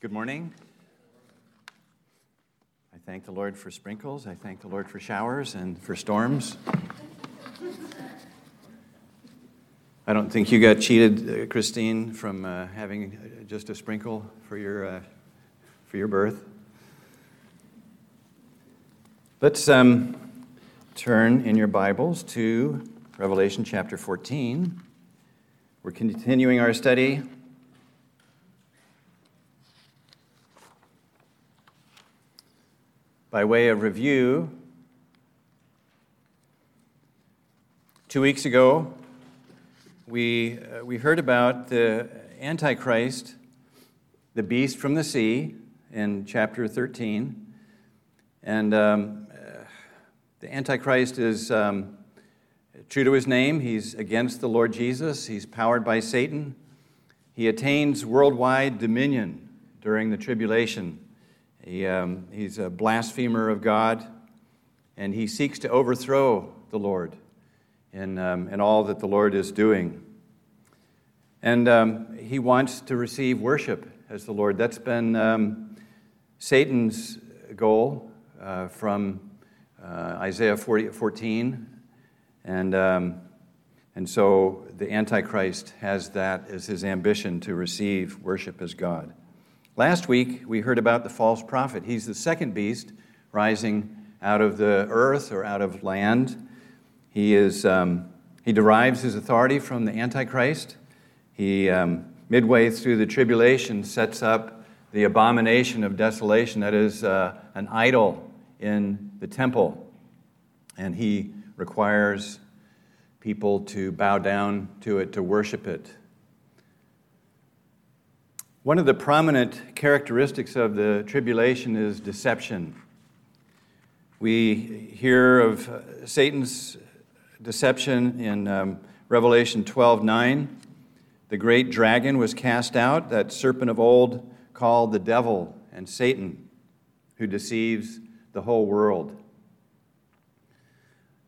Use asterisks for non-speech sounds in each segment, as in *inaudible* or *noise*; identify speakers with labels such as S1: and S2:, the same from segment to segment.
S1: Good morning. I thank the Lord for sprinkles. I thank the Lord for showers and for storms. I don't think you got cheated, uh, Christine, from uh, having just a sprinkle for your, uh, for your birth. Let's um, turn in your Bibles to Revelation chapter 14. We're continuing our study By way of review, two weeks ago, we, uh, we heard about the Antichrist, the beast from the sea, in chapter 13. And um, the Antichrist is um, true to his name. He's against the Lord Jesus, he's powered by Satan. He attains worldwide dominion during the tribulation. He, um, he's a blasphemer of God, and he seeks to overthrow the Lord in, um, in all that the Lord is doing. And um, he wants to receive worship as the Lord. That's been um, Satan's goal uh, from uh, Isaiah 40, 14. And, um, and so the Antichrist has that as his ambition to receive worship as God. Last week, we heard about the false prophet. He's the second beast rising out of the earth or out of land. He, is, um, he derives his authority from the Antichrist. He, um, midway through the tribulation, sets up the abomination of desolation, that is, uh, an idol in the temple. And he requires people to bow down to it, to worship it. One of the prominent characteristics of the tribulation is deception. We hear of Satan's deception in um, Revelation 12 9. The great dragon was cast out, that serpent of old called the devil and Satan, who deceives the whole world.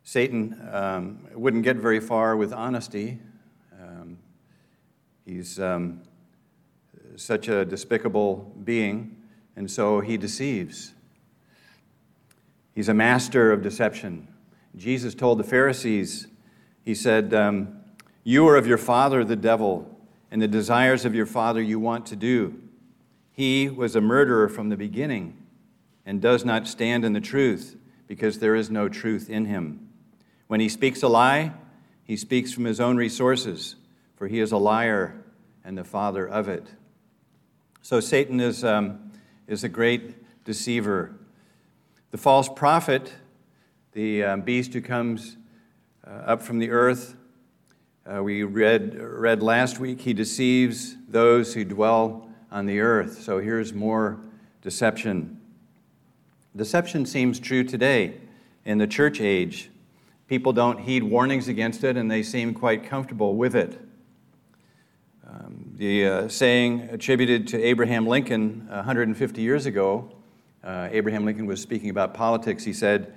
S1: Satan um, wouldn't get very far with honesty. Um, he's um, such a despicable being, and so he deceives. He's a master of deception. Jesus told the Pharisees, He said, um, You are of your father, the devil, and the desires of your father you want to do. He was a murderer from the beginning and does not stand in the truth because there is no truth in him. When he speaks a lie, he speaks from his own resources, for he is a liar and the father of it. So Satan is, um, is a great deceiver. The false prophet, the um, beast who comes uh, up from the earth, uh, we read, read last week, he deceives those who dwell on the earth. So here's more deception. Deception seems true today in the church age. People don't heed warnings against it and they seem quite comfortable with it. Um, the uh, saying attributed to Abraham Lincoln 150 years ago, uh, Abraham Lincoln was speaking about politics. He said,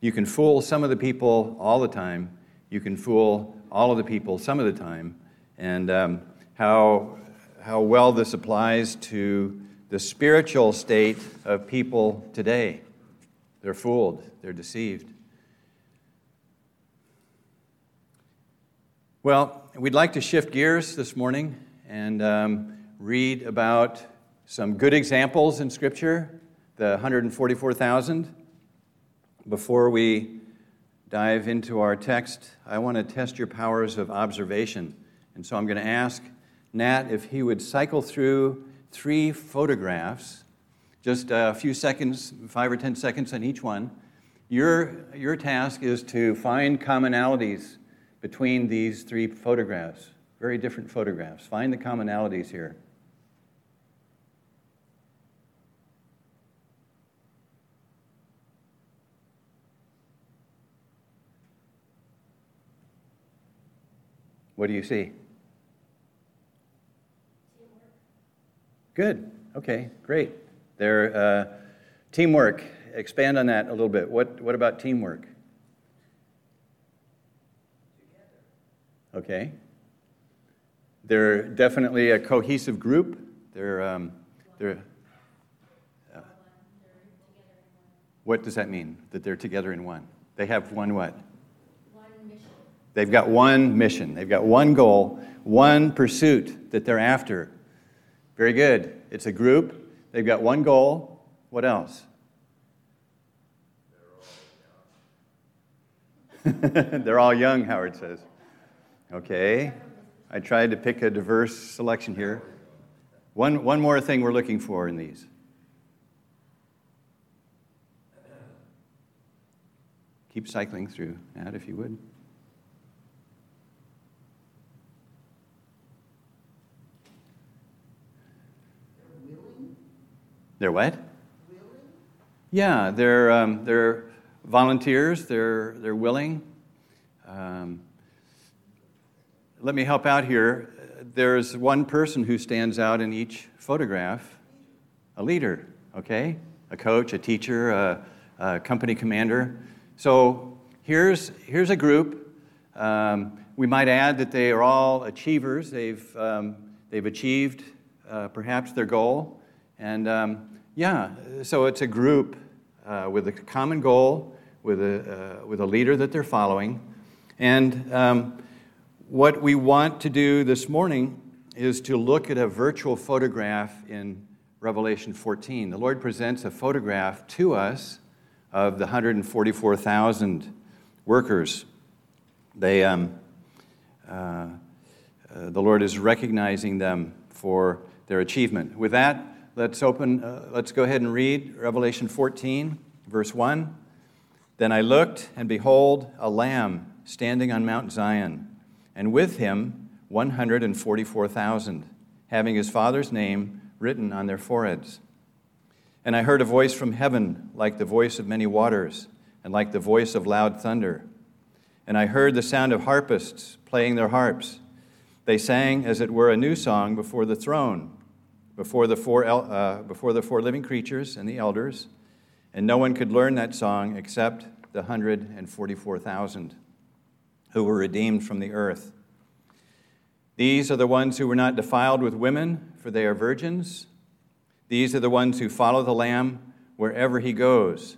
S1: You can fool some of the people all the time, you can fool all of the people some of the time. And um, how, how well this applies to the spiritual state of people today. They're fooled, they're deceived. Well, we'd like to shift gears this morning and um, read about some good examples in Scripture, the 144,000. Before we dive into our text, I want to test your powers of observation. And so I'm going to ask Nat if he would cycle through three photographs, just a few seconds, five or 10 seconds on each one. Your, your task is to find commonalities between these three photographs, very different photographs. Find the commonalities here. What do you see? Good. Okay, great. There, uh, teamwork. Expand on that a little bit. What, what about teamwork? Okay? They're definitely a cohesive group. They're, um, they're uh, what does that mean? That they're together in one. They have one what?
S2: One mission.
S1: They've got one mission. They've got one goal, one pursuit that they're after. Very good. It's a group. They've got one goal. What else? They're all young, *laughs* Howard says. Okay. I tried to pick a diverse selection here. One, one more thing we're looking for in these. Keep cycling through that if you would. They're what? Yeah, they're, um, they're volunteers, they're, they're willing. Um, let me help out here. There's one person who stands out in each photograph a leader, okay? A coach, a teacher, a, a company commander. So here's, here's a group. Um, we might add that they are all achievers. They've, um, they've achieved uh, perhaps their goal. And um, yeah, so it's a group uh, with a common goal, with a, uh, with a leader that they're following. And um, what we want to do this morning is to look at a virtual photograph in Revelation 14. The Lord presents a photograph to us of the 144,000 workers. They, um, uh, uh, the Lord is recognizing them for their achievement. With that, let's open, uh, let's go ahead and read Revelation 14, verse 1. Then I looked, and behold, a lamb standing on Mount Zion and with him 144,000, having his father's name written on their foreheads. And I heard a voice from heaven like the voice of many waters, and like the voice of loud thunder. And I heard the sound of harpists playing their harps. They sang, as it were, a new song before the throne, before the four, uh, before the four living creatures and the elders. And no one could learn that song except the 144,000 who were redeemed from the earth. These are the ones who were not defiled with women, for they are virgins. These are the ones who follow the Lamb wherever he goes.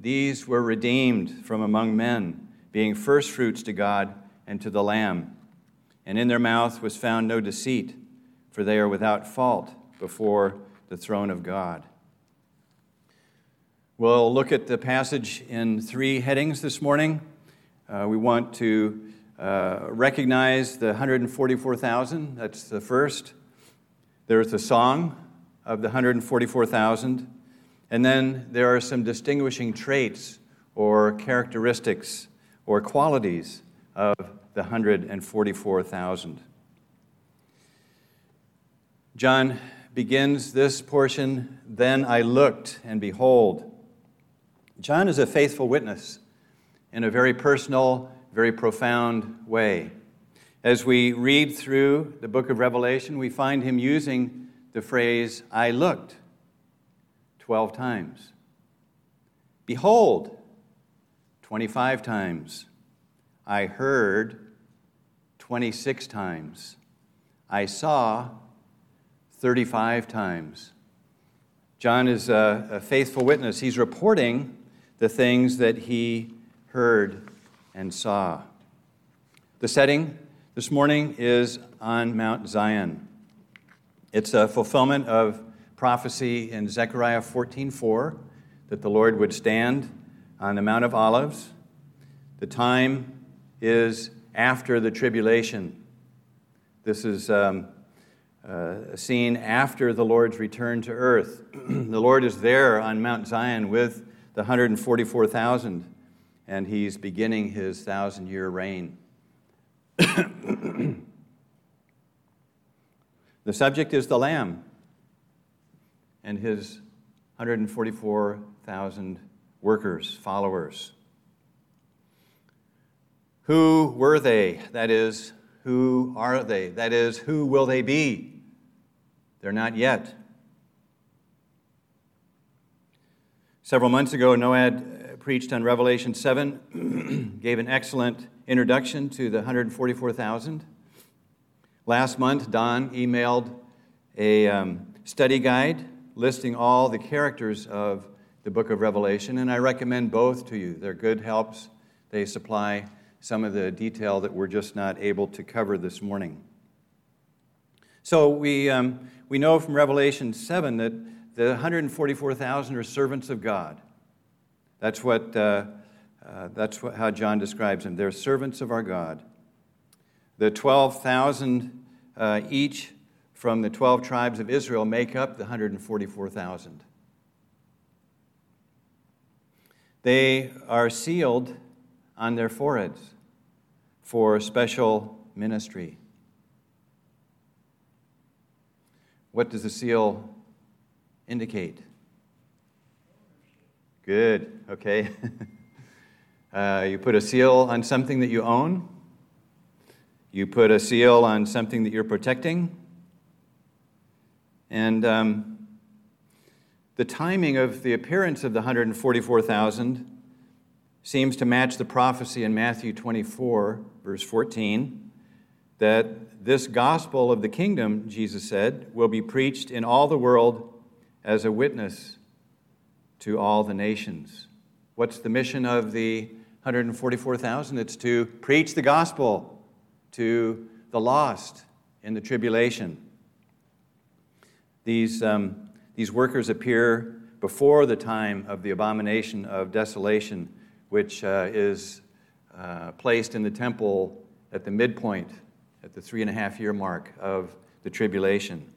S1: These were redeemed from among men, being firstfruits to God and to the Lamb. And in their mouth was found no deceit, for they are without fault before the throne of God. We'll look at the passage in three headings this morning. Uh, we want to uh, recognize the 144,000. That's the first. There's the song of the 144,000. And then there are some distinguishing traits or characteristics or qualities of the 144,000. John begins this portion Then I looked, and behold. John is a faithful witness in a very personal, very profound way. As we read through the book of Revelation, we find him using the phrase, I looked, 12 times. Behold, 25 times. I heard, 26 times. I saw, 35 times. John is a, a faithful witness. He's reporting the things that he heard, and saw. The setting this morning is on Mount Zion. It's a fulfillment of prophecy in Zechariah 14:4 that the Lord would stand on the Mount of Olives. The time is after the tribulation. This is um, uh, a scene after the Lord's return to earth. *clears throat* the Lord is there on Mount Zion with the 144,000 and he's beginning his thousand year reign. *coughs* the subject is the Lamb and his 144,000 workers, followers. Who were they? That is, who are they? That is, who will they be? They're not yet. Several months ago, Noad preached on Revelation 7, *clears throat* gave an excellent introduction to the 144,000. Last month, Don emailed a um, study guide listing all the characters of the book of Revelation, and I recommend both to you. They're good helps. They supply some of the detail that we're just not able to cover this morning. So we, um, we know from Revelation 7 that the 144,000 are servants of God. That's, what, uh, uh, that's what, how John describes them. They're servants of our God. The 12,000 uh, each from the 12 tribes of Israel make up the 144,000. They are sealed on their foreheads for special ministry. What does the seal indicate? Good, okay. *laughs* uh, you put a seal on something that you own, you put a seal on something that you're protecting, and um, the timing of the appearance of the 144,000 seems to match the prophecy in Matthew 24, verse 14, that this gospel of the kingdom, Jesus said, will be preached in all the world as a witness to all the nations. What's the mission of the 144,000? It's to preach the gospel to the lost in the tribulation. These, um, these workers appear before the time of the abomination of desolation, which uh, is uh, placed in the temple at the midpoint, at the three and a half year mark of the tribulation.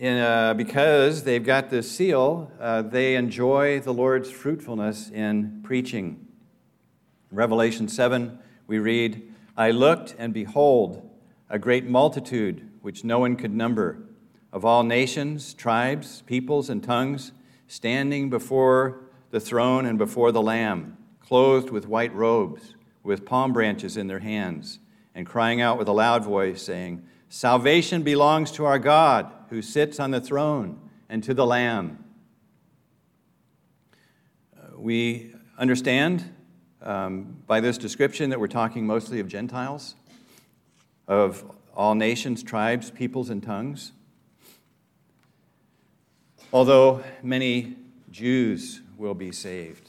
S1: Uh, because they've got this seal, uh, they enjoy the Lord's fruitfulness in preaching. In Revelation 7, we read, I looked, and behold, a great multitude which no one could number, of all nations, tribes, peoples, and tongues, standing before the throne and before the Lamb, clothed with white robes, with palm branches in their hands, and crying out with a loud voice, saying, Salvation belongs to our God who sits on the throne and to the Lamb. Uh, we understand um, by this description that we're talking mostly of Gentiles, of all nations, tribes, peoples, and tongues. Although many Jews will be saved.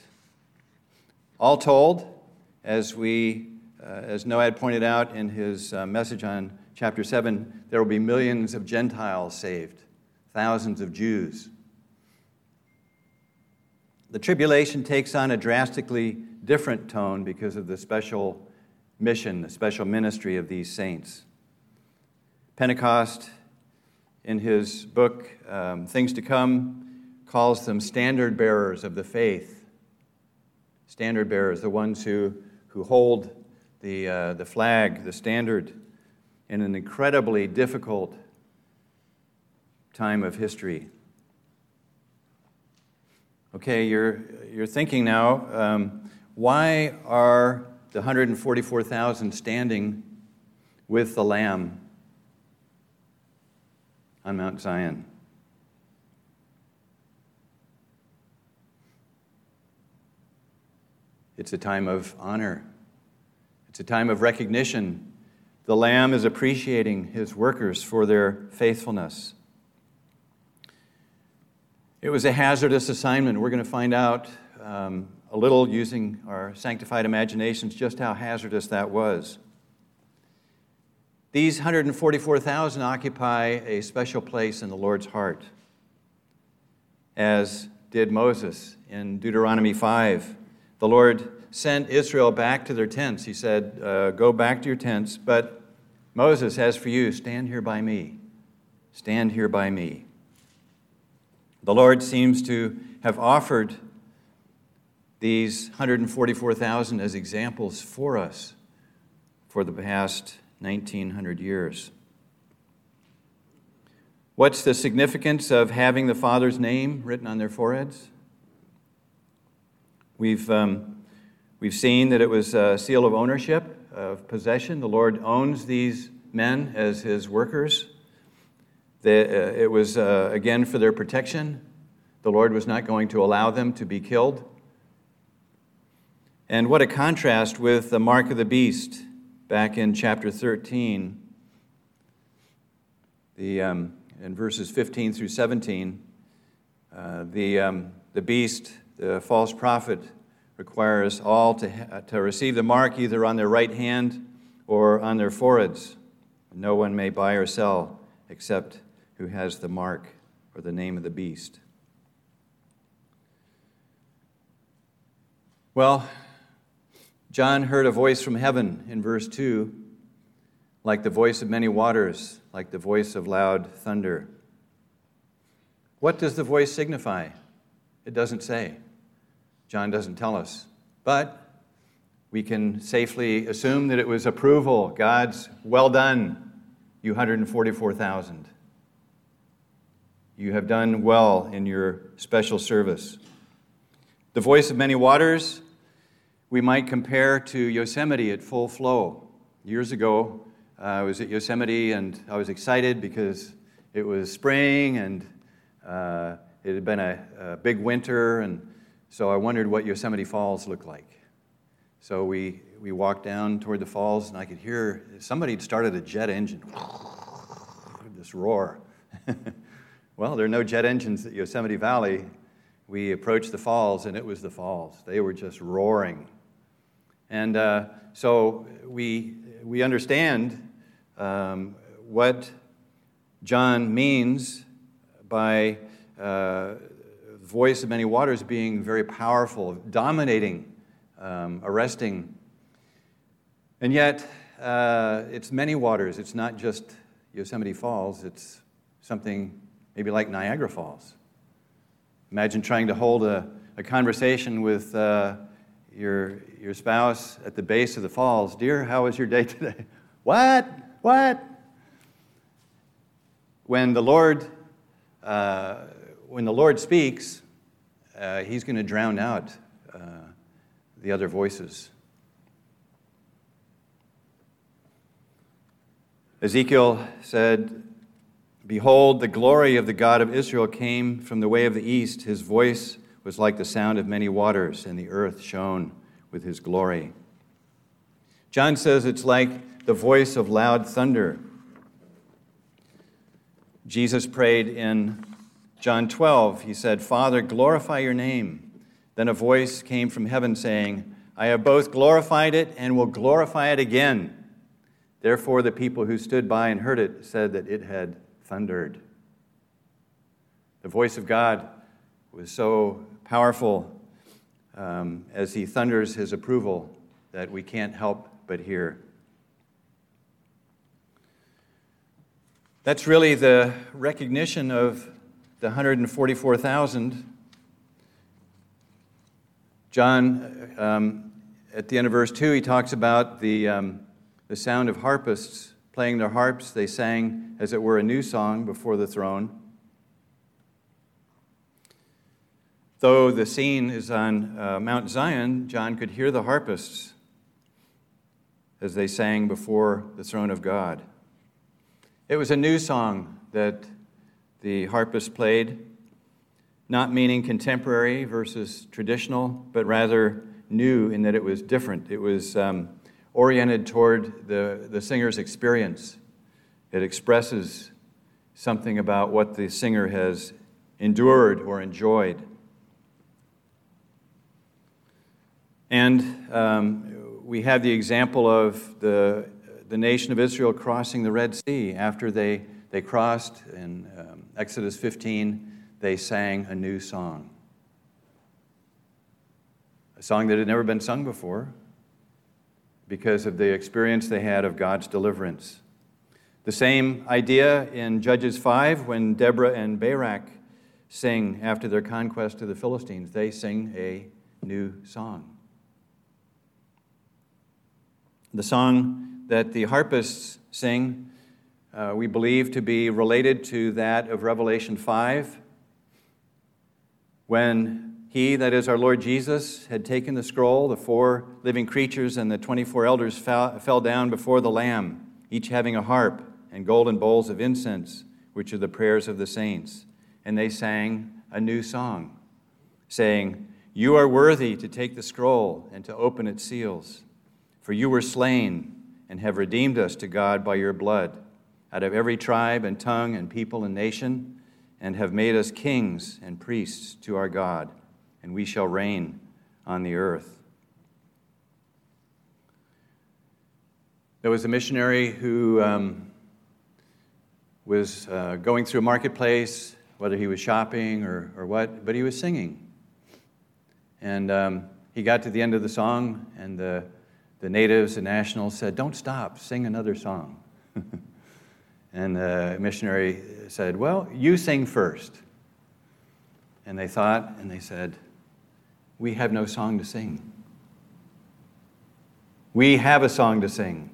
S1: All told, as we, uh, as Noad pointed out in his uh, message on chapter 7, there will be millions of Gentiles saved, thousands of Jews. The tribulation takes on a drastically different tone because of the special mission, the special ministry of these saints. Pentecost, in his book, um, Things to Come, calls them standard bearers of the faith. Standard bearers, the ones who, who hold the, uh, the flag, the standard in an incredibly difficult time of history. Okay, you're, you're thinking now, um, why are the 144,000 standing with the Lamb on Mount Zion? It's a time of honor. It's a time of recognition the Lamb is appreciating his workers for their faithfulness. It was a hazardous assignment. We're going to find out um, a little using our sanctified imaginations just how hazardous that was. These 144,000 occupy a special place in the Lord's heart, as did Moses in Deuteronomy 5. The Lord sent Israel back to their tents. He said, uh, Go back to your tents, but Moses, as for you, stand here by me. Stand here by me. The Lord seems to have offered these 144,000 as examples for us for the past 1900 years. What's the significance of having the Father's name written on their foreheads? We've, um, we've seen that it was a seal of ownership of possession. The Lord owns these men as his workers. They, uh, it was, uh, again, for their protection. The Lord was not going to allow them to be killed. And what a contrast with the mark of the beast back in chapter 13. The, um, in verses 15 through 17, uh, the, um, the beast, the false prophet, requires all to, to receive the mark either on their right hand or on their foreheads. No one may buy or sell except who has the mark or the name of the beast. Well, John heard a voice from heaven in verse 2, like the voice of many waters, like the voice of loud thunder. What does the voice signify? It doesn't say. John doesn't tell us. But we can safely assume that it was approval, God's well done, you 144,000. You have done well in your special service. The voice of many waters, we might compare to Yosemite at full flow. Years ago, uh, I was at Yosemite and I was excited because it was spring and uh, it had been a, a big winter, and so I wondered what Yosemite Falls looked like. So we, we walked down toward the falls, and I could hear somebody had started a jet engine. *laughs* this roar. *laughs* well, there are no jet engines at Yosemite Valley. We approached the falls, and it was the falls. They were just roaring. And uh, so we, we understand um, what John means by uh, voice of many waters being very powerful, dominating, um, arresting. And yet, uh, it's many waters. It's not just Yosemite Falls, it's something maybe like Niagara Falls. Imagine trying to hold a, a conversation with uh, your, your spouse at the base of the falls. Dear, how was your day *laughs* today? what? What? When the Lord uh, when the Lord speaks, uh, he's going to drown out uh, the other voices. Ezekiel said, Behold, the glory of the God of Israel came from the way of the east. His voice was like the sound of many waters, and the earth shone with his glory. John says it's like the voice of loud thunder. Jesus prayed in John 12, he said, Father, glorify your name. Then a voice came from heaven saying, I have both glorified it and will glorify it again. Therefore, the people who stood by and heard it said that it had thundered. The voice of God was so powerful um, as he thunders his approval that we can't help but hear. That's really the recognition of the 144,000, John, um, at the end of verse 2, he talks about the, um, the sound of harpists playing their harps. They sang, as it were, a new song before the throne. Though the scene is on uh, Mount Zion, John could hear the harpists as they sang before the throne of God. It was a new song that the harpist played, not meaning contemporary versus traditional, but rather new in that it was different. It was um, oriented toward the, the singer's experience. It expresses something about what the singer has endured or enjoyed. And um, we have the example of the, the nation of Israel crossing the Red Sea after they, they crossed in um, Exodus 15, they sang a new song. A song that had never been sung before because of the experience they had of God's deliverance. The same idea in Judges 5 when Deborah and Barak sing after their conquest of the Philistines. They sing a new song. The song that the harpists sing uh, we believe to be related to that of Revelation 5, when he, that is our Lord Jesus, had taken the scroll, the four living creatures and the 24 elders fell, fell down before the Lamb, each having a harp and golden bowls of incense, which are the prayers of the saints. And they sang a new song, saying, You are worthy to take the scroll and to open its seals, for you were slain and have redeemed us to God by your blood out of every tribe and tongue and people and nation, and have made us kings and priests to our God, and we shall reign on the earth. There was a missionary who um, was uh, going through a marketplace, whether he was shopping or, or what, but he was singing. And um, he got to the end of the song, and the, the natives and nationals said, Don't stop, sing another song. *laughs* and the missionary said, Well, you sing first. And they thought, and they said, We have no song to sing. We have a song to sing.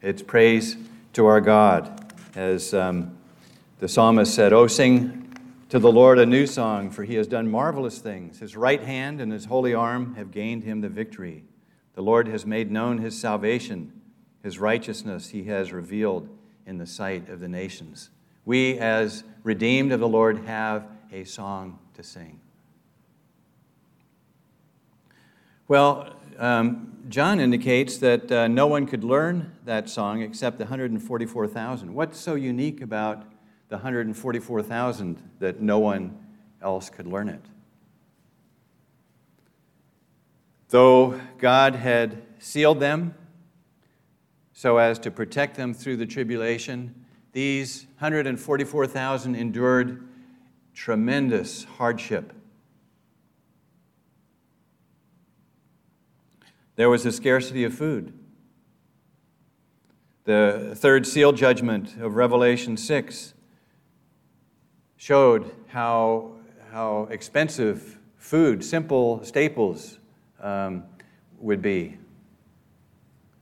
S1: It's praise to our God. As um, the psalmist said, Oh, sing to the Lord a new song, for he has done marvelous things. His right hand and his holy arm have gained him the victory. The Lord has made known his salvation. His righteousness he has revealed in the sight of the nations. We, as redeemed of the Lord, have a song to sing. Well, um, John indicates that uh, no one could learn that song except the 144,000. What's so unique about the 144,000 that no one else could learn it. Though God had sealed them so as to protect them through the tribulation, these 144,000 endured tremendous hardship. There was a scarcity of food. The third seal judgment of Revelation 6 showed how, how expensive food, simple staples, um, would be.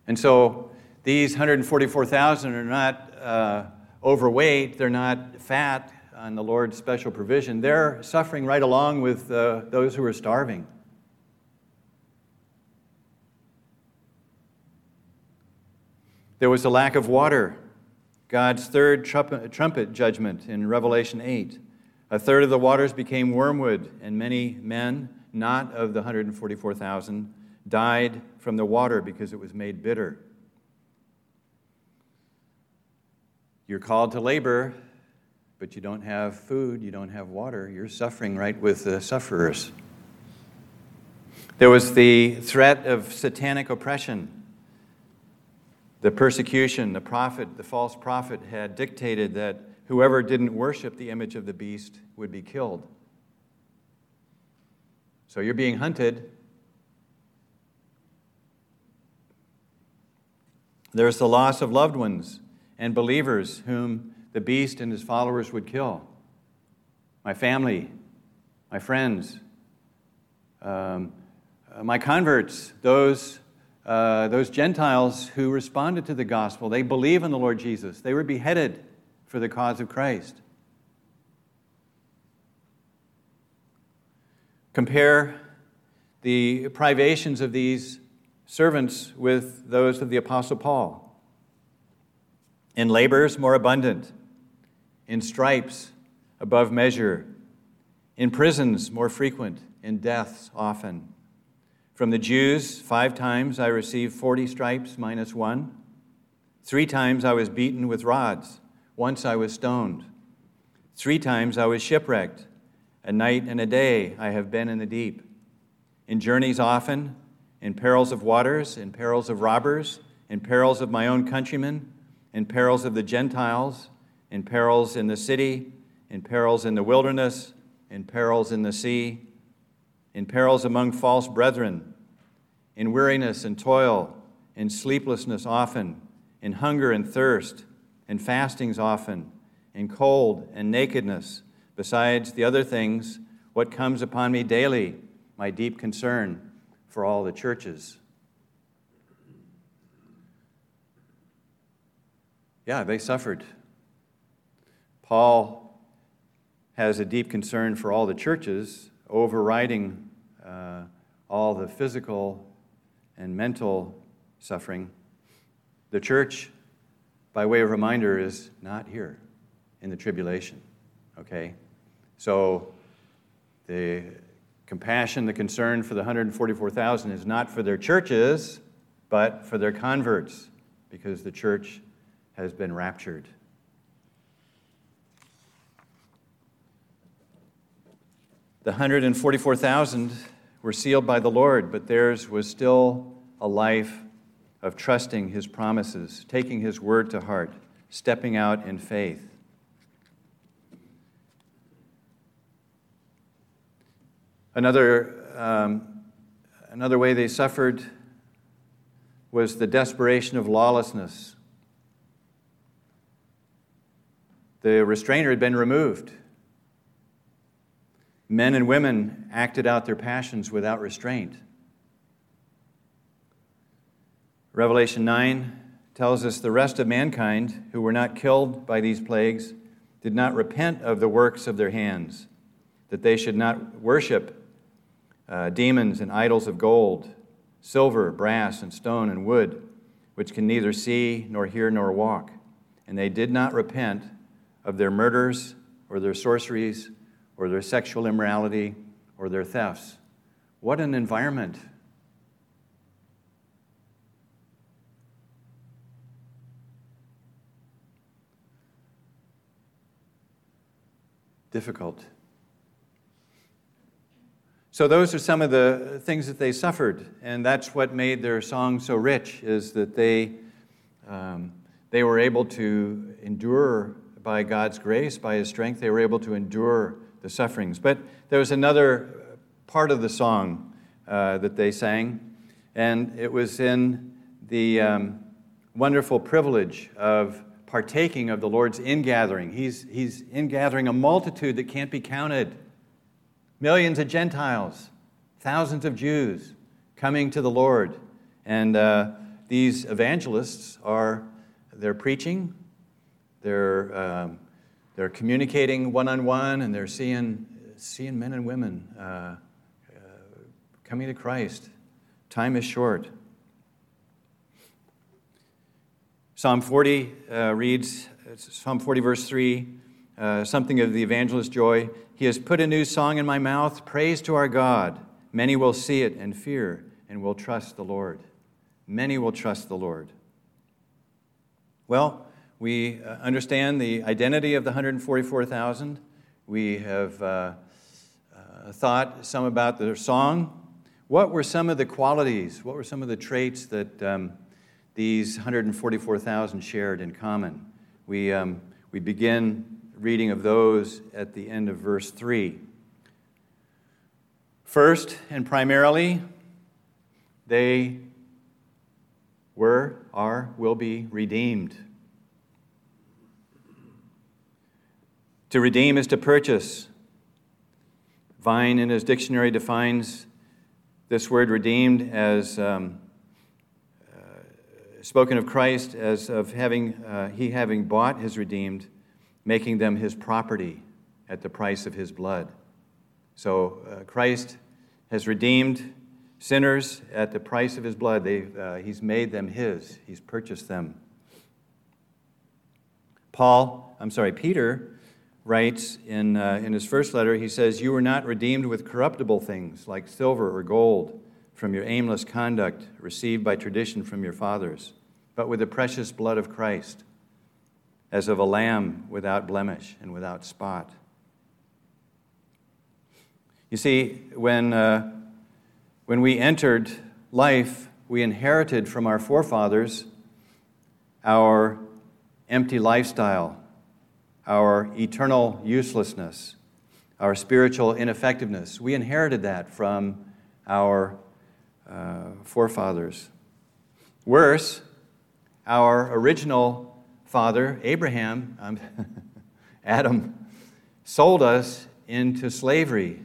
S1: And so these 144,000 are not uh, overweight, they're not fat on the Lord's special provision. They're suffering right along with uh, those who are starving. There was a lack of water God's third trumpet judgment in Revelation 8. A third of the waters became wormwood, and many men, not of the 144,000, died from the water because it was made bitter. You're called to labor, but you don't have food, you don't have water. You're suffering right with the sufferers. There was the threat of satanic oppression the persecution, the prophet, the false prophet had dictated that whoever didn't worship the image of the beast would be killed. So you're being hunted. There's the loss of loved ones and believers whom the beast and his followers would kill. My family, my friends, um, my converts, those uh, those Gentiles who responded to the gospel, they believe in the Lord Jesus. They were beheaded for the cause of Christ. Compare the privations of these servants with those of the Apostle Paul. In labors, more abundant. In stripes, above measure. In prisons, more frequent. In deaths, often from the Jews, five times I received 40 stripes minus one. Three times I was beaten with rods. Once I was stoned. Three times I was shipwrecked. A night and a day I have been in the deep. In journeys often, in perils of waters, in perils of robbers, in perils of my own countrymen, in perils of the Gentiles, in perils in the city, in perils in the wilderness, in perils in the sea, in perils among false brethren in weariness and toil, in sleeplessness often, in hunger and thirst, in fastings often, in cold and nakedness, besides the other things, what comes upon me daily, my deep concern for all the churches. Yeah, they suffered. Paul has a deep concern for all the churches, overriding uh, all the physical and mental suffering, the church, by way of reminder, is not here in the tribulation. Okay? So the compassion, the concern for the 144,000 is not for their churches, but for their converts, because the church has been raptured. The 144,000 were sealed by the Lord, but theirs was still a life of trusting his promises, taking his word to heart, stepping out in faith. Another, um, another way they suffered was the desperation of lawlessness. The restrainer had been removed. Men and women acted out their passions without restraint. Revelation 9 tells us the rest of mankind who were not killed by these plagues did not repent of the works of their hands, that they should not worship uh, demons and idols of gold, silver, brass, and stone, and wood, which can neither see, nor hear, nor walk. And they did not repent of their murders, or their sorceries, or their sexual immorality, or their thefts. What an environment difficult. So those are some of the things that they suffered, and that's what made their song so rich. Is that they um, they were able to endure by God's grace, by His strength. They were able to endure the sufferings. But there was another part of the song uh, that they sang, and it was in the um, wonderful privilege of partaking of the Lord's ingathering. He's, he's ingathering a multitude that can't be counted. Millions of Gentiles, thousands of Jews coming to the Lord. And uh, these evangelists are, they're preaching, they're, um, they're communicating one on one, and they're seeing, seeing men and women uh, uh, coming to Christ. Time is short. Psalm 40 uh, reads, Psalm 40, verse 3, uh, something of the evangelist's joy. He has put a new song in my mouth, praise to our God. Many will see it and fear and will trust the Lord. Many will trust the Lord. Well, we uh, understand the identity of the 144,000. We have uh, uh, thought some about their song. What were some of the qualities? What were some of the traits that um, these 144,000 shared in common. We, um, we begin reading of those at the end of verse 3. First and primarily, they were, are, will be redeemed. To redeem is to purchase. Vine, in his dictionary, defines this word redeemed as um, spoken of Christ as of having, uh, he having bought his redeemed, making them his property at the price of his blood. So uh, Christ has redeemed sinners at the price of his blood. Uh, he's made them his, he's purchased them. Paul, I'm sorry, Peter writes in, uh, in his first letter, he says, You were not redeemed with corruptible things like silver or gold from your aimless conduct received by tradition from your fathers, but with the precious blood of Christ, as of a lamb without blemish and without spot. You see, when, uh, when we entered life, we inherited from our forefathers our empty lifestyle, our eternal uselessness, our spiritual ineffectiveness. We inherited that from our uh, forefathers. Worse, our original father, Abraham, um, *laughs* Adam, sold us into slavery.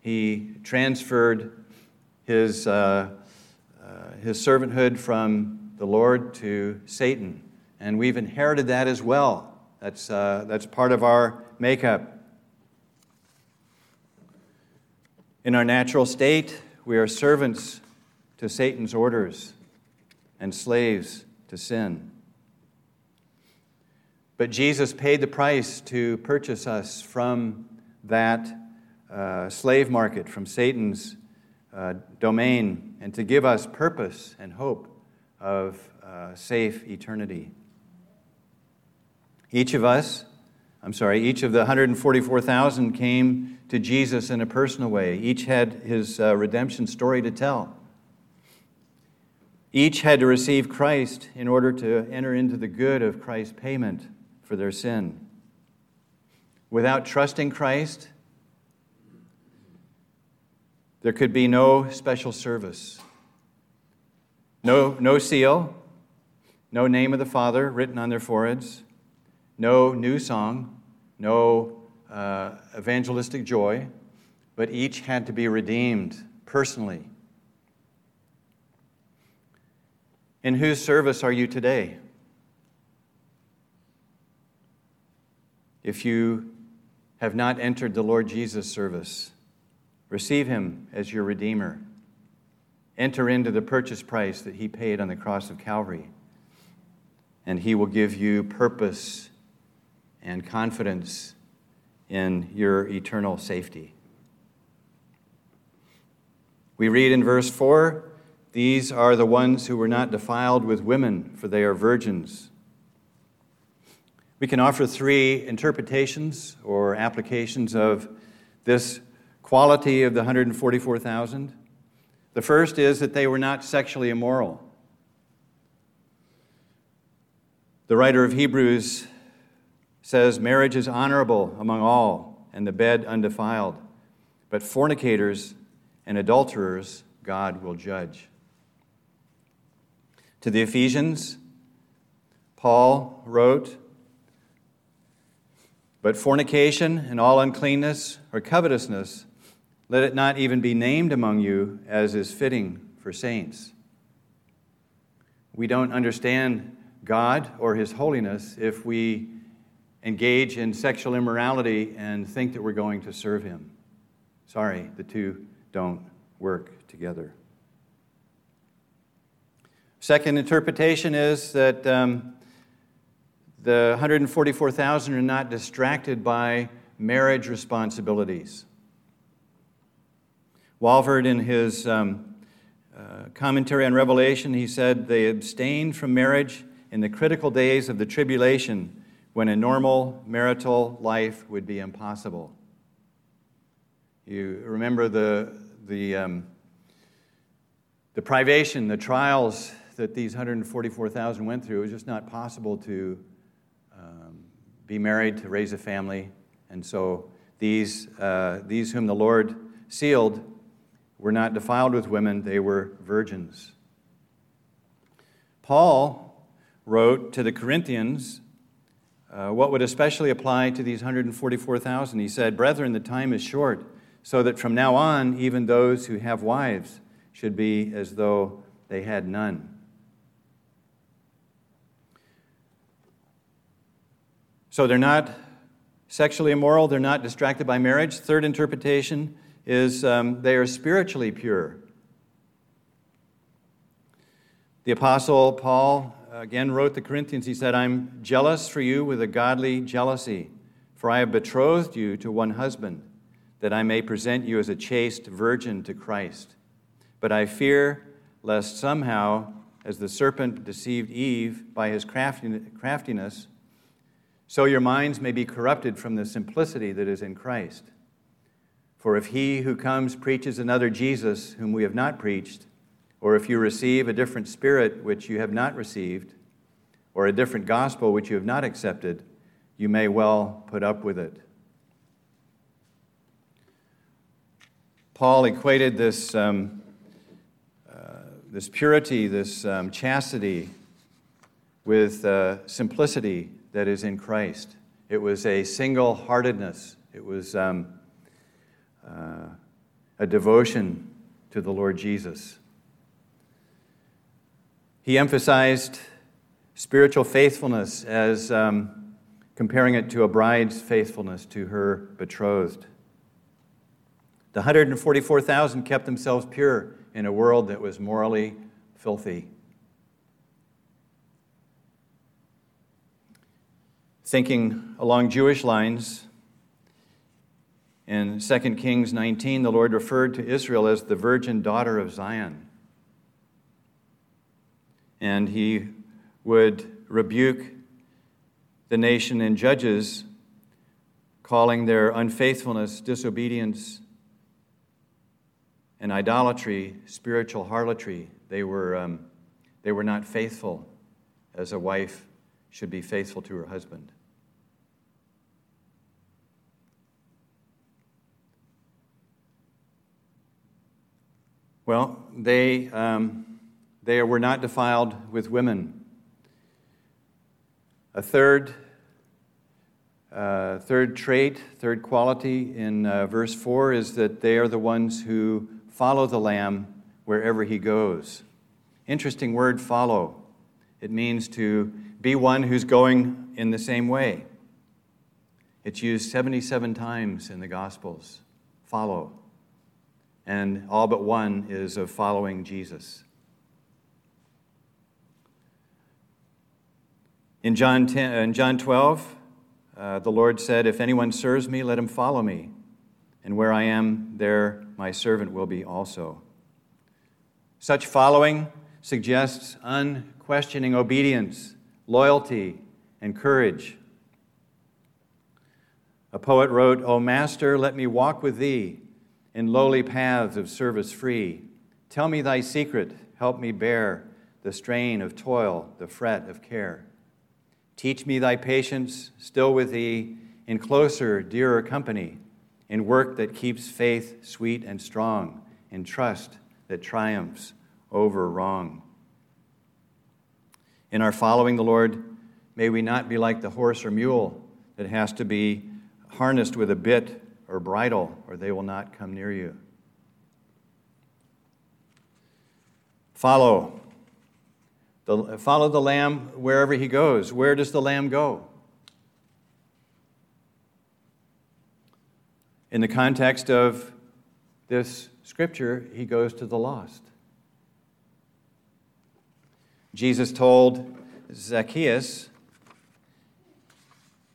S1: He transferred his, uh, uh, his servanthood from the Lord to Satan. And we've inherited that as well. That's, uh, that's part of our makeup. In our natural state, we are servants to Satan's orders and slaves to sin. But Jesus paid the price to purchase us from that uh, slave market, from Satan's uh, domain, and to give us purpose and hope of uh, safe eternity. Each of us I'm sorry, each of the 144,000 came to Jesus in a personal way. Each had his uh, redemption story to tell. Each had to receive Christ in order to enter into the good of Christ's payment for their sin. Without trusting Christ, there could be no special service, no, no seal, no name of the Father written on their foreheads, no new song, no uh, evangelistic joy, but each had to be redeemed personally. In whose service are you today? If you have not entered the Lord Jesus' service, receive him as your Redeemer. Enter into the purchase price that he paid on the cross of Calvary, and he will give you purpose and confidence in your eternal safety. We read in verse 4 These are the ones who were not defiled with women, for they are virgins. We can offer three interpretations or applications of this quality of the 144,000. The first is that they were not sexually immoral. The writer of Hebrews says marriage is honorable among all, and the bed undefiled. But fornicators and adulterers God will judge. To the Ephesians, Paul wrote, But fornication and all uncleanness or covetousness, let it not even be named among you as is fitting for saints. We don't understand God or His holiness if we engage in sexual immorality and think that we're going to serve Him. Sorry, the two don't work together. Second interpretation is that um, the 144,000 are not distracted by marriage responsibilities. Walvoord, in his um, uh, commentary on Revelation, he said they abstained from marriage in the critical days of the tribulation when a normal marital life would be impossible. You remember the, the, um, the privation, the trials that these 144,000 went through. It was just not possible to um, be married, to raise a family. And so these, uh, these whom the Lord sealed were not defiled with women, they were virgins. Paul wrote to the Corinthians uh, what would especially apply to these 144,000. He said, Brethren, the time is short, so that from now on, even those who have wives should be as though they had none. So they're not sexually immoral, they're not distracted by marriage. Third interpretation is um, they are spiritually pure. The Apostle Paul again wrote the Corinthians, he said, I'm jealous for you with a godly jealousy, for I have betrothed you to one husband, that I may present you as a chaste virgin to Christ. But I fear lest somehow, as the serpent deceived Eve by his craftiness, so your minds may be corrupted from the simplicity that is in Christ. For if he who comes preaches another Jesus whom we have not preached, or if you receive a different spirit which you have not received, or a different gospel which you have not accepted, you may well put up with it. Paul equated this, um, uh, this purity, this um, chastity, with uh, simplicity that is in Christ. It was a single heartedness, it was um, uh, a devotion to the Lord Jesus. He emphasized spiritual faithfulness as um, comparing it to a bride's faithfulness to her betrothed. The 144,000 kept themselves pure in a world that was morally filthy. Thinking along Jewish lines, in 2 Kings 19, the Lord referred to Israel as the virgin daughter of Zion and he would rebuke the nation in Judges calling their unfaithfulness, disobedience, and idolatry spiritual harlotry. They were, um, they were not faithful as a wife should be faithful to her husband. Well, they, um, they were not defiled with women. A third, uh, third trait, third quality in uh, verse 4 is that they are the ones who follow the Lamb wherever he goes. Interesting word, follow. It means to be one who's going in the same way. It's used 77 times in the Gospels. Follow and all but one is of following Jesus. In John, 10, in John 12, uh, the Lord said, If anyone serves me, let him follow me. And where I am, there my servant will be also. Such following suggests unquestioning obedience, loyalty, and courage. A poet wrote, O Master, let me walk with thee in lowly paths of service free. Tell me thy secret, help me bear the strain of toil, the fret of care. Teach me thy patience, still with thee, in closer, dearer company, in work that keeps faith sweet and strong, in trust that triumphs over wrong. In our following the Lord, may we not be like the horse or mule that has to be harnessed with a bit or bridle, or they will not come near you. Follow. The, follow the Lamb wherever he goes. Where does the Lamb go? In the context of this scripture, he goes to the lost. Jesus told Zacchaeus,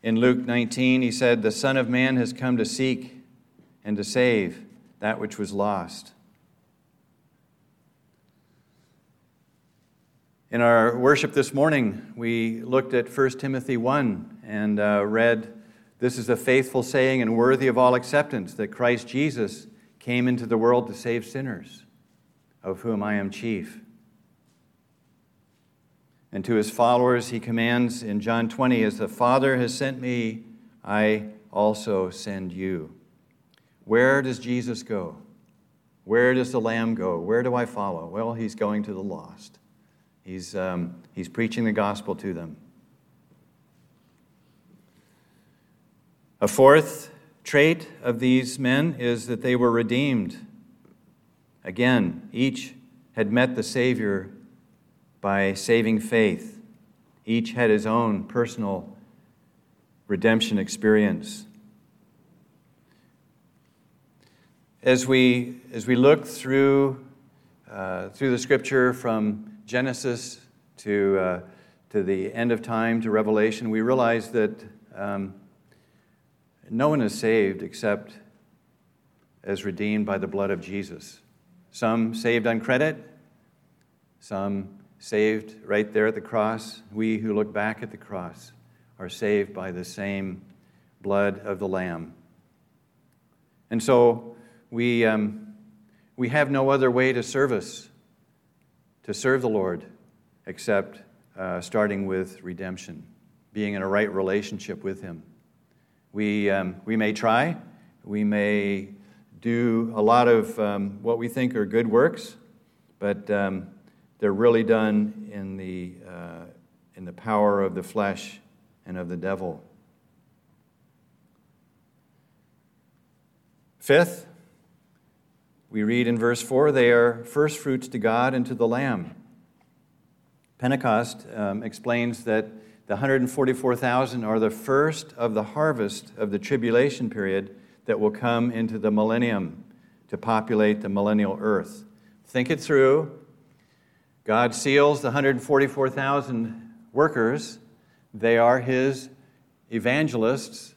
S1: in Luke 19, he said, The Son of Man has come to seek and to save that which was lost. In our worship this morning, we looked at 1 Timothy 1 and uh, read, This is a faithful saying and worthy of all acceptance that Christ Jesus came into the world to save sinners, of whom I am chief. And to his followers, he commands in John 20, As the Father has sent me, I also send you. Where does Jesus go? Where does the Lamb go? Where do I follow? Well, he's going to the lost. He's, um, he's preaching the gospel to them. A fourth trait of these men is that they were redeemed. Again, each had met the Savior by saving faith. Each had his own personal redemption experience. As we, as we look through, uh, through the scripture from Genesis to, uh, to the end of time to Revelation, we realize that um, no one is saved except as redeemed by the blood of Jesus. Some saved on credit, some saved right there at the cross. We who look back at the cross are saved by the same blood of the Lamb. And so we, um, we have no other way to service, to serve the Lord, except uh, starting with redemption, being in a right relationship with Him. We, um, we may try, we may do a lot of um, what we think are good works, but um, they're really done in the, uh, in the power of the flesh and of the devil. Fifth, we read in verse 4 they are first fruits to God and to the Lamb. Pentecost um, explains that the 144,000 are the first of the harvest of the tribulation period that will come into the millennium to populate the millennial earth. Think it through. God seals the 144,000 workers. They are his evangelists.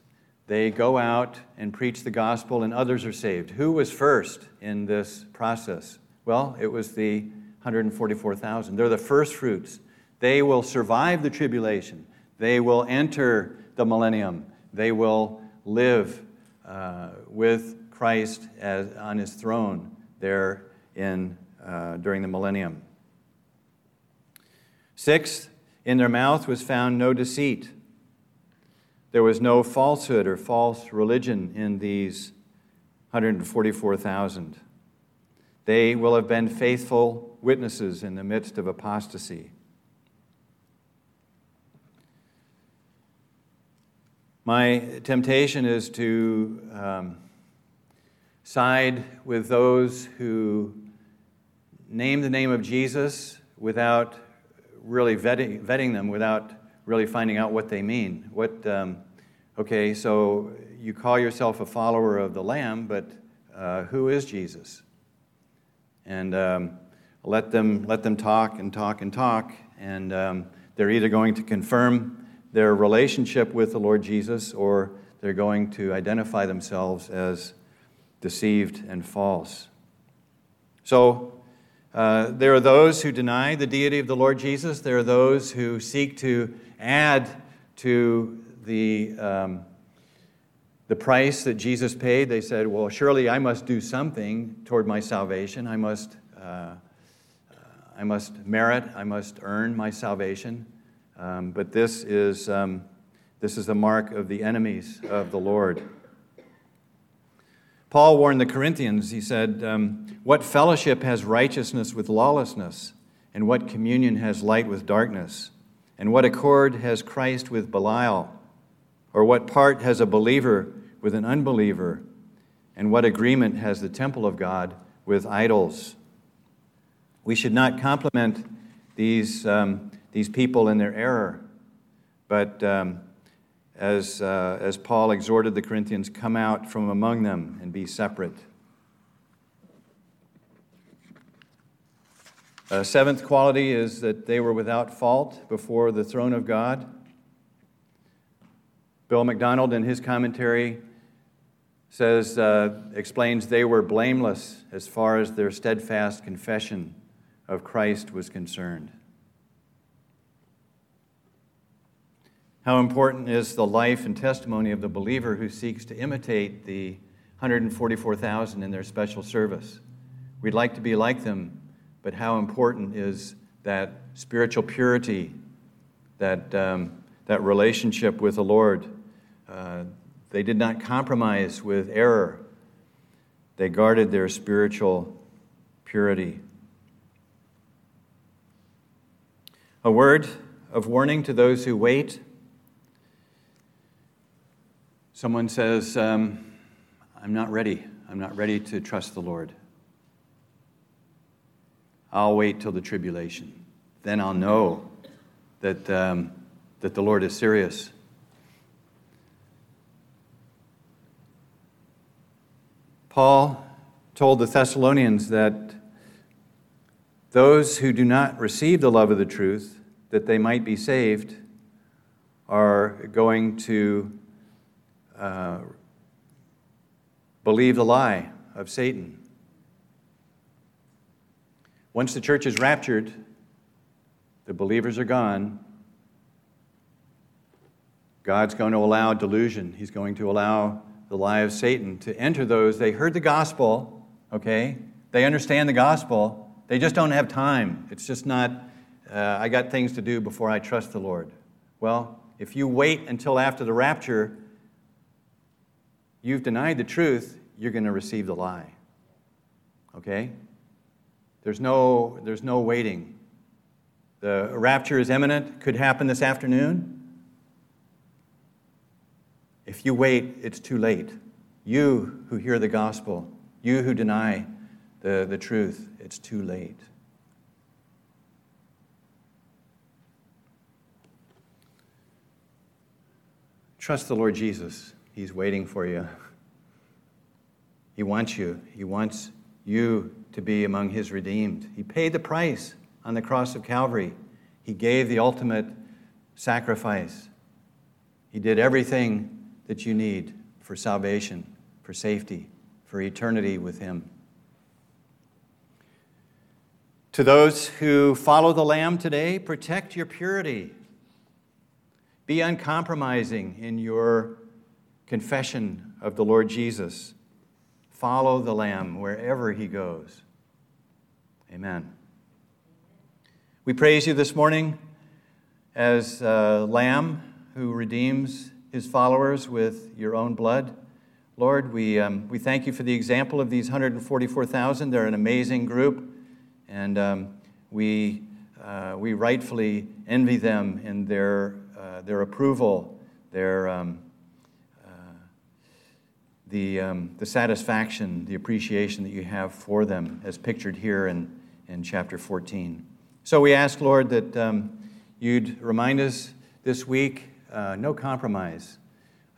S1: They go out and preach the gospel, and others are saved. Who was first in this process? Well, it was the 144,000. They're the first fruits. They will survive the tribulation. They will enter the millennium. They will live uh, with Christ as, on his throne there in, uh, during the millennium. Sixth, in their mouth was found no deceit. There was no falsehood or false religion in these 144,000. They will have been faithful witnesses in the midst of apostasy. My temptation is to um, side with those who name the name of Jesus without really vetting, vetting them, without really finding out what they mean. What, um, okay, so you call yourself a follower of the Lamb, but uh, who is Jesus? And um, let them let them talk and talk and talk, and um, they're either going to confirm their relationship with the Lord Jesus, or they're going to identify themselves as deceived and false. So, uh, there are those who deny the deity of the Lord Jesus. There are those who seek to add to the, um, the price that Jesus paid. They said, Well, surely I must do something toward my salvation. I must, uh, I must merit, I must earn my salvation. Um, but this is, um, this is the mark of the enemies of the Lord. Paul warned the Corinthians, he said, um, What fellowship has righteousness with lawlessness? And what communion has light with darkness? And what accord has Christ with Belial? Or what part has a believer with an unbeliever? And what agreement has the temple of God with idols? We should not compliment these um, these people in their error. But um, as, uh, as Paul exhorted the Corinthians, come out from among them and be separate. A seventh quality is that they were without fault before the throne of God. Bill MacDonald, in his commentary, says, uh, explains they were blameless as far as their steadfast confession of Christ was concerned. How important is the life and testimony of the believer who seeks to imitate the 144,000 in their special service? We'd like to be like them, but how important is that spiritual purity, that, um, that relationship with the Lord? Uh, they did not compromise with error, they guarded their spiritual purity. A word of warning to those who wait Someone says, um, I'm not ready. I'm not ready to trust the Lord. I'll wait till the tribulation. Then I'll know that, um, that the Lord is serious. Paul told the Thessalonians that those who do not receive the love of the truth, that they might be saved, are going to uh, believe the lie of Satan. Once the church is raptured, the believers are gone. God's going to allow delusion. He's going to allow the lie of Satan to enter those. They heard the gospel, okay? They understand the gospel. They just don't have time. It's just not, uh, I got things to do before I trust the Lord. Well, if you wait until after the rapture, you've denied the truth, you're going to receive the lie. Okay? There's no, there's no waiting. The rapture is imminent, could happen this afternoon. If you wait, it's too late. You who hear the gospel, you who deny the, the truth, it's too late. Trust the Lord Jesus. He's waiting for you. He wants you. He wants you to be among His redeemed. He paid the price on the cross of Calvary. He gave the ultimate sacrifice. He did everything that you need for salvation, for safety, for eternity with Him. To those who follow the Lamb today, protect your purity. Be uncompromising in your confession of the Lord Jesus. Follow the Lamb wherever he goes. Amen. We praise you this morning as a lamb who redeems his followers with your own blood. Lord, we, um, we thank you for the example of these 144,000. They're an amazing group, and um, we, uh, we rightfully envy them in their, uh, their approval, their, um, uh, the, um, the satisfaction, the appreciation that you have for them, as pictured here in, in chapter 14. So we ask, Lord, that um, you'd remind us this week uh, no compromise.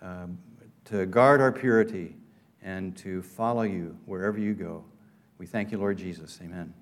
S1: Um, to guard our purity and to follow you wherever you go. We thank you, Lord Jesus. Amen.